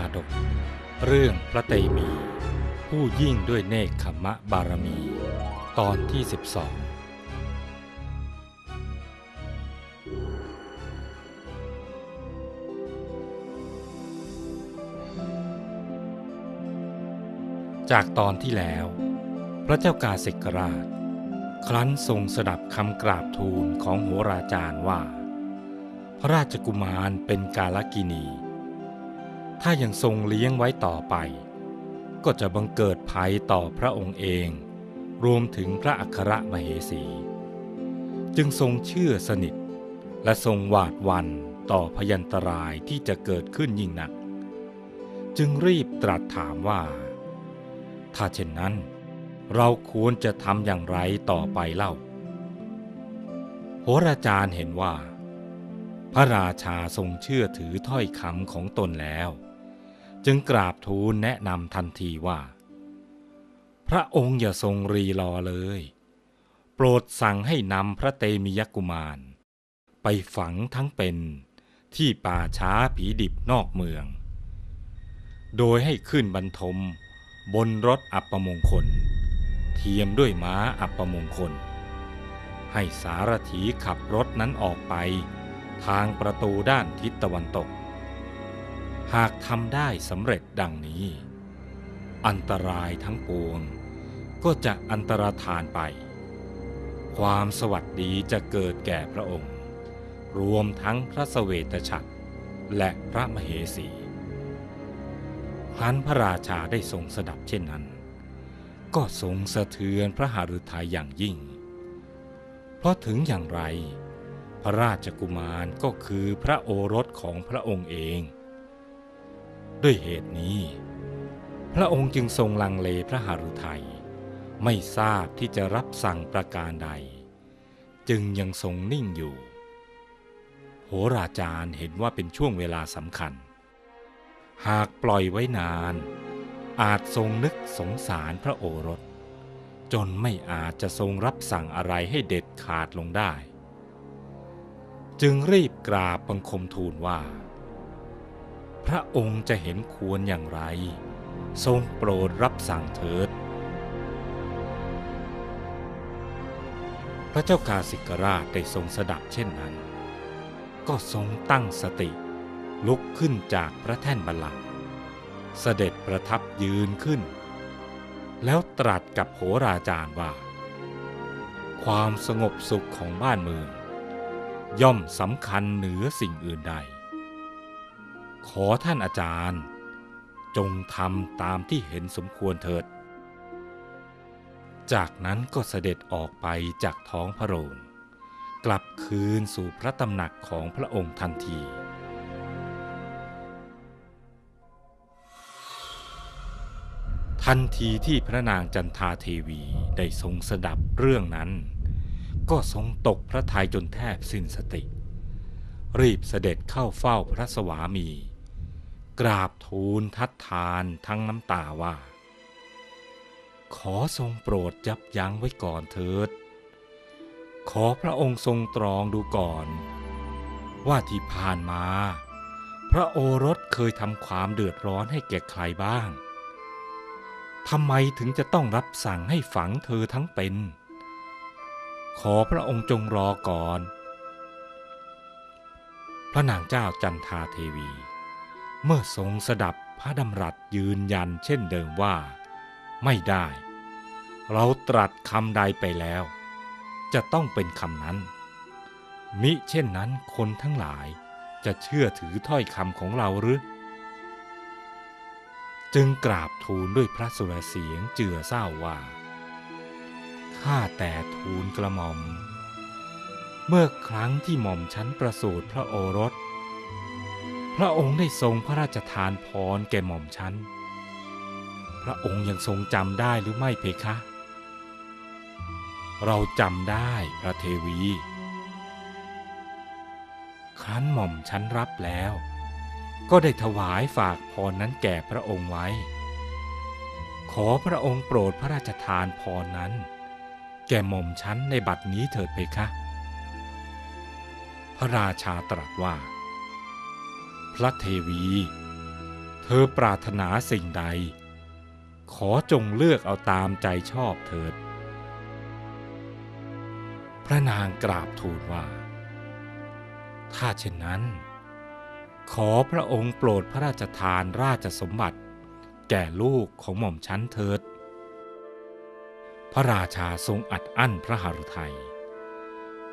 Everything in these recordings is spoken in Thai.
าดก เรื่องพระเตมี ผู้ยิ่งด้วยเนคขมะบารมี ตอนที่ 12 จากตอนที่แล้ว พระเจ้ากาสิกราช ครั้นทรงสดับคำกราบทูลของโหราจารย์ว่า พระราชกุมารเป็นกาลกินี ถ้ายังทรงเลี้ยงไว้ต่อไป ก็จะบังเกิดภัยต่อพระองค์เอง รวมถึงพระอัครมเหสี จึงทรงเชื่อสนิท และทรงหวาดวันต่อพยันตรายที่จะเกิดขึ้นยิ่งหนัก จึงรีบตรัสถามว่า ถ้าเช่นนั้น เราควรจะทำอย่างไรต่อไปเล่าโหราจารย์เห็นว่า พระราชาทรงเชื่อถือถ้อยคำของตนแล้ว จึงกราบทูลแนะนำทันทีว่า พระองค์อย่าทรงรีรอเลย โปรดสั่งให้นำพระเตมียกุมาร ไปฝังทั้งเป็นที่ป่าช้าผีดิบนอกเมือง โดยให้ขึ้นบรรทมบนรถอัปมงคล เทียมด้วยม้าอัปมงคล ให้สารถีขับรถนั้นออกไป ทางประตูด้านทิศตะวันตก หากทำได้สำเร็จดังนี้ อันตรายทั้งปวง ก็จะอันตรธานไป ความสวัสดีจะเกิดแก่พระองค์ รวมทั้งพระสเวตฉัตรและพระมเหสีครั้นพระราชาได้ทรงสดับเช่นนั้น ก็ทรงสะเทือนพระหฤทัยอย่างยิ่ง เพราะถึงอย่างไร พระราชกุมารก็คือพระโอรสของพระองค์เอง ด้วยเหตุนี้ พระองค์จึงทรงลังเลพระหฤทัยไม่ทราบที่จะรับสั่งประการใด จึงยังทรงนิ่งอยู่ โหราจารย์เห็นว่าเป็นช่วงเวลาสำคัญ หากปล่อยไว้นาน อาจทรงนึกสงสารพระโอรส จนไม่อาจจะทรงรับสั่งอะไรให้เด็ดขาดลงได้ จึงรีบกราบบังคมทูลว่า พระองค์จะเห็นควรอย่างไร ทรงโปรดรับสั่งเถิด พระเจ้ากาสิกราชได้ทรงสดับเช่นนั้น ก็ทรงตั้งสติ ลุกขึ้นจากพระแท่นบัลลังก์เสด็จประทับยืนขึ้น แล้วตรัสกับโหราจารย์ว่า ความสงบสุขของบ้านเมือง ย่อมสำคัญเหนือสิ่งอื่นใด ขอท่านอาจารย์ จงทำตามที่เห็นสมควรเถิด จากนั้นก็เสด็จออกไปจากท้องพระโรง กลับคืนสู่พระตำหนักของพระองค์ทันที ทันทีที่พระนางจันทาเทวีได้ทรงสดับเรื่องนั้น ก็ทรงตกพระทัยจนแทบสิ้นสติรีบเสด็จเข้าเฝ้าพระสวามี กราบทูลทัดทานทั้งน้ำตาว่า ขอทรงโปรดยับยั้งไว้ก่อนเถิด ขอพระองค์ทรงตรองดูก่อน ว่าที่ผ่านมา พระโอรสเคยทำความเดือดร้อนให้แก่ใครบ้างทำไมถึงจะต้องรับสั่งให้ฝังเธอทั้งเป็น ขอพระองค์จงรอก่อน พระนางเจ้าจันทาเทวี เมื่อทรงสดับพระดำรัสยืนยันเช่นเดิมว่า ไม่ได้ เราตรัสคำใดไปแล้ว จะต้องเป็นคำนั้น มิเช่นนั้นคนทั้งหลายจะเชื่อถือถ้อยคำของเราหรือ จึงกราบทูลด้วยพระสุรเสียงเจือเศร้าว่า ข้าแต่ทูลกระหม่อม เมื่อครั้งที่หม่อมฉันประสูติพระโอรส พระองค์ได้ทรงพระราชทานพรแก่หม่อมฉัน พระองค์ยังทรงจำได้หรือไม่เพคะ เราจำได้พระเทวี ครั้นหม่อมฉันรับแล้ว ก็ได้ถวายฝากพรนั้นแก่พระองค์ไว้ ขอพระองค์โปรดพระราชทานพรนั้น แก่หม่อมฉันในบัดนี้เถิดเพคะ พระราชาตรัสว่า พระเทวี เธอปรารถนาสิ่งใด ขอจงเลือกเอาตามใจชอบเถิด พระนางกราบทูลว่า ถ้าเช่นนั้น ขอพระองค์โปรดพระราชทานราชสมบัติ แก่ลูกของหม่อมชั้นเถิด พระราชาทรงอัดอั้นพระหฤทัย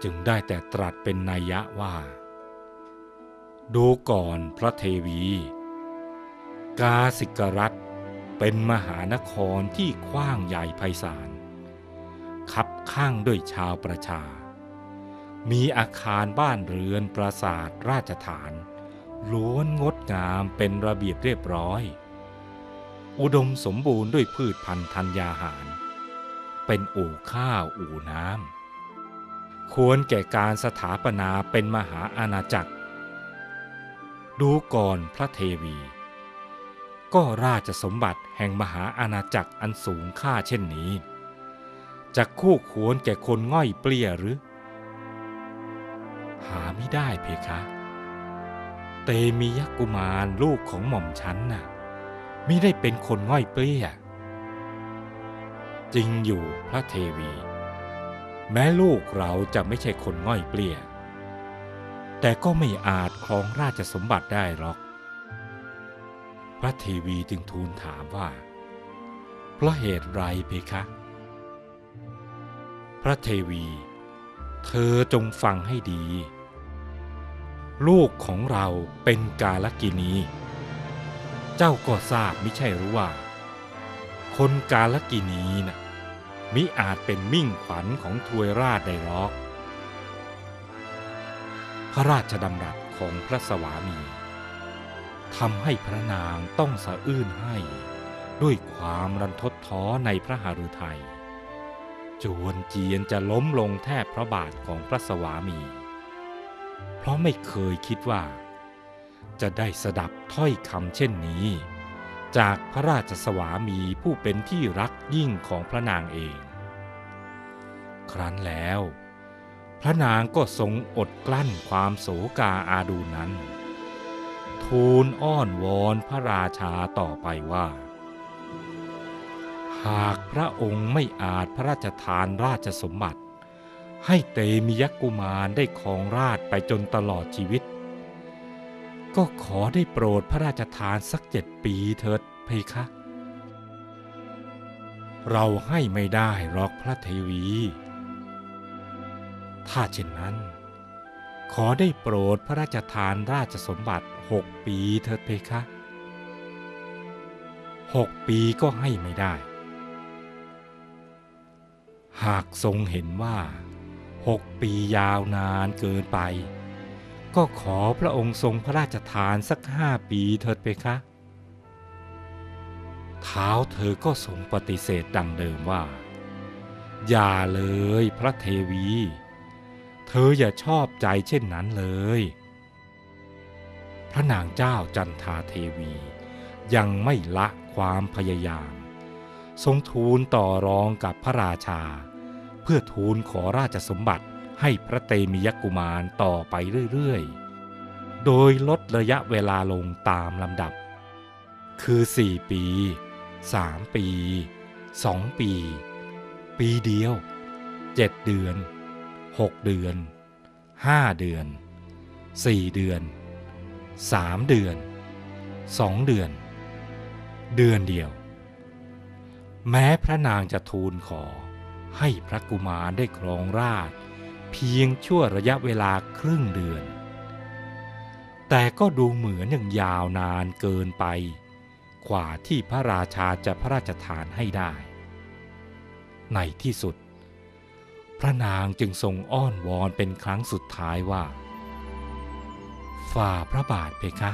จึงได้แต่ตรัสเป็นนัยยะว่า ดูก่อนพระเทวี กาสิกรัฐเป็นมหานครที่กว้างใหญ่ไพศาลคับข้างด้วยชาวประชา มีอาคารบ้านเรือนปราสาทราชฐาน ล้วนงดงามเป็นระเบียบเรียบร้อย อุดมสมบูรณ์ด้วยพืชพันธุ์ธัญญาหาร เป็นอู่ข้าวอู่น้ำควรแก่การสถาปนาเป็นมหาอาณาจักร ดูก่อนพระเทวี ก็ราชสมบัติแห่งมหาอาณาจักรอันสูงค่าเช่นนี้จะคู่ควรแก่คนง่อยเปลี่ยหรือ หาไม่ได้เพคะ เตมียกุมารลูกของหม่อมฉันน่ะไมิได้เป็นคนง่อยเปลี้ยจริงอยู่พระเทวี แม้ลูกเราจะไม่ใช่คนง่อยเปลี่ย แต่ก็ไม่อาจครองราชสมบัติได้หรอก พระเทวีจึงทูลถามว่า เพราะเหตุไรเพคะ พระเทวี เธอจงฟังให้ดี ลูกของเราเป็นกาลกินี เจ้าก็ทราบไม่ใช่หรือว่า คนกาลกินีนะ่ะมิอาจเป็นมิ่งขวัญของทวยราชได้หรอก พระราชดำรัสของพระสวามีทำให้พระนางต้องสะอื้นให้ ด้วยความรันทดท้อในพระหฤทยัยจวนเจียนจะล้มลงแทบพระบาทของพระสวามี เพราะไม่เคยคิดว่า จะได้สดับถ้อยคำเช่นนี้ จากพระราชสวามีผู้เป็นที่รักยิ่งของพระนางเอง ครั้นแล้ว พระนางก็ทรงอดกลั้นความโศกาอาดูนั้น ทูลอ้อนวอนพระราชาต่อไปว่า หากพระองค์ไม่อาจพระราชทานราชสมบัติ ให้เตมียกุมารได้ครองราชไปจนตลอดชีวิต ก็ขอได้โปรดพระราชทานสักเจ็ดปีเถิดเพคะ เราให้ไม่ได้หรอกพระเทวี ถ้าเช่นนั้น ขอได้โปรดพระราชทานราชสมบัติหกปีเถิดเพคะหกปีก็ให้ไม่ได้ หากทรงเห็นว่าหกปียาวนานเกินไป ก็ขอพระองค์ทรงพระราชทานสักห้าปีเถิดเพคะเท้าเธอก็ทรงปฏิเสธดังเดิมว่า อย่าเลยพระเทวี เธออย่าชอบใจเช่นนั้นเลย พระนางเจ้าจันทาเทวี ยังไม่ละความพยายาม ทรงทูลต่อรองกับพระราชา เพื่อทูลขอราชสมบัติให้พระเตมียกุมารต่อไปเรื่อยๆ โดยลดระยะเวลาลงตามลำดับ คือสี่ปีสามปีสองปี ปีเดียวเจ็ดเดือน หกเดือนห้าเดือนสี่เดือนสามเดือนสองเดือน เดือนเดียว แม้พระนางจะทูลขอให้พระกุมารได้ครองราชเพียงชั่วระยะเวลาครึ่งเดือน แต่ก็ดูเหมือนอย่างยาวนานเกินไปกว่าที่พระราชาจะพระราชทานให้ได้ ในที่สุด พระนางจึงทรงอ้อนวอนเป็นครั้งสุดท้ายว่า ฝ่าพระบาทเพคะ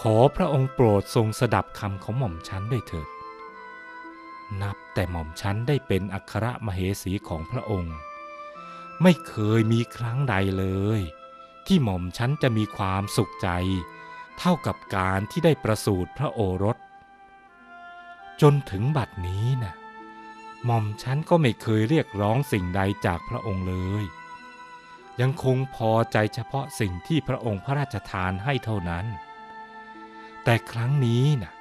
ขอพระองค์โปรดทรงสดับคำของหม่อมฉันด้วยเถิด นับแต่หม่อมฉันได้เป็นอัครมเหสีของพระองค์ ไม่เคยมีครั้งใดเลย ที่หม่อมฉันจะมีความสุขใจ เท่ากับการที่ได้ประสูติพระโอรส จนถึงบัดนี้นะ่ะ หม่อมฉันก็ไม่เคยเรียกร้องสิ่งใดจากพระองค์เลย ยังคงพอใจเฉพาะสิ่งที่พระองค์พระราชทานให้เท่านั้น แต่ครั้งนี้นะ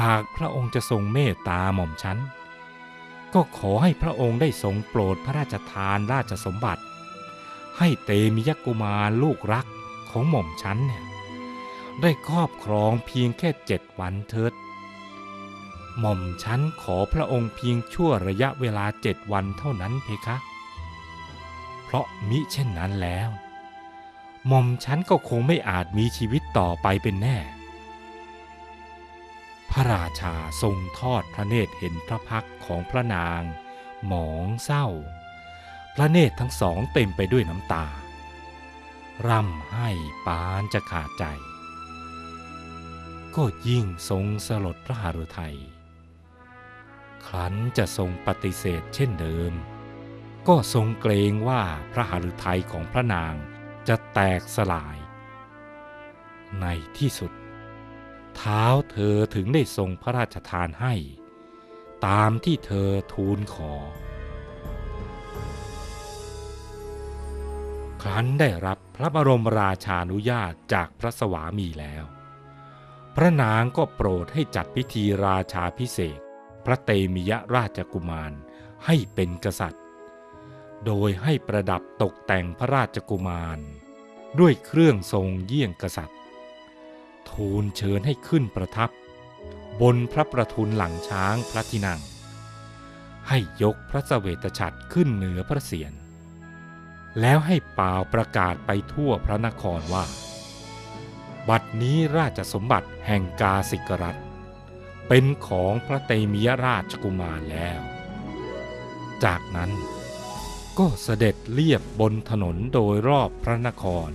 หากพระองค์จะทรงเมตตาหม่อมฉันก็ขอให้พระองค์ได้ทรงโปรดพระราชทานราชสมบัติ ให้เตมิยกุมารลูกรักของหม่อมฉันเนี่ยได้ครอบครองเพียงแค่เจ็ดวันเถิด หม่อมฉันขอพระองค์เพียงชั่วระยะเวลาเจ็ดวันเท่านั้นเพคะ เพราะมิเช่นนั้นแล้ว หม่อมฉันก็คงไม่อาจมีชีวิตต่อไปเป็นแน่ พระราชาทรงทอดพระเนตรเห็นพระพักของพระนาง หมองเศร้า พระเนตรทั้งสองเต็มไปด้วยน้ำตา ร่ำให้ปานจะขาดใจก็ยิ่งทรงสลดพระหฤทัย ครั้นจะทรงปฏิเสธเช่นเดิม ก็ทรงเกรงว่าพระหฤทัยของพระนางจะแตกสลาย ในที่สุด เท้าเธอถึงได้ทรงพระราชทานให้ ตามที่เธอทูลขอ ครั้นได้รับพระบรมราชานุญาตจากพระสวามีแล้ว พระนางก็โปรดให้จัดพิธีราชาพิเศษ พระเตมิยราชกุมารให้เป็นกษัตริย์ โดยให้ประดับตกแต่งพระราชกุมาร ด้วยเครื่องทรงเยี่ยงกษัตริย์ ทูลเชิญให้ขึ้นประทับ บนพระประทุนหลังช้างพระที่นั่ง ให้ยกพระเสวตฉัตรขึ้นเหนือพระเศียรแล้วให้เป่าประกาศไปทั่วพระนครว่า บัดนี้ราชสมบัติแห่งกาสิกรัฐ เป็นของพระเตมียราชกุมารแล้ว จากนั้นก็เสด็จเลียบบนถนนโดยรอบพระนคร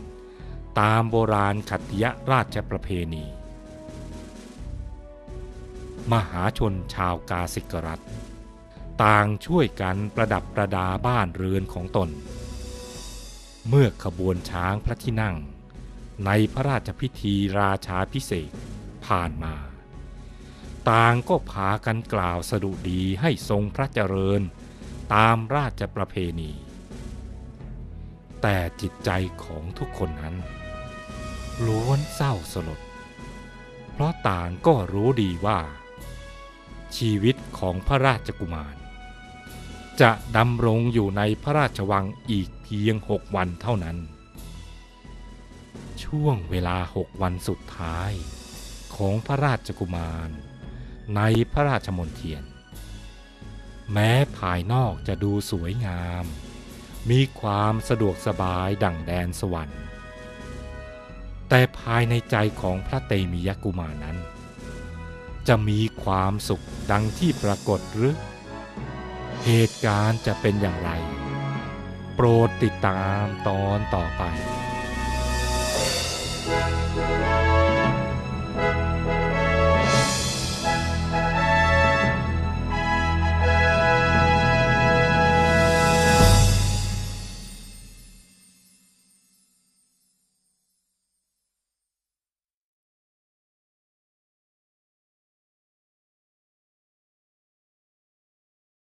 ตามโบราณขัตติยราชประเพณี มหาชนชาวกาสิกรัฐ ต่างช่วยกันประดับประดาบ้านเรือนของตน เมื่อขบวนช้างพระที่นั่ง ในพระราชพิธีราชาพิเศษผ่านมา ต่างก็พากันกล่าวสดุดีให้ทรงพระเจริญ ตามราชประเพณี แต่จิตใจของทุกคนนั้นล้วนเศร้าสลด เพราะต่างก็รู้ดีว่า ชีวิตของพระราชกุมาร จะดำรงอยู่ในพระราชวังอีกเพียงหกวันเท่านั้น ช่วงเวลาหกวันสุดท้ายของพระราชกุมาร ในพระราชมนเทียน แม้ภายนอกจะดูสวยงาม มีความสะดวกสบายดั่งแดนสวรรค์ แต่ภายในใจของพระเตมียกุมารนั้น จะมีความสุขดังที่ปรากฏหรือ เหตุการณ์จะเป็นอย่างไร โปรดติดตามตอนต่อไป Thank you.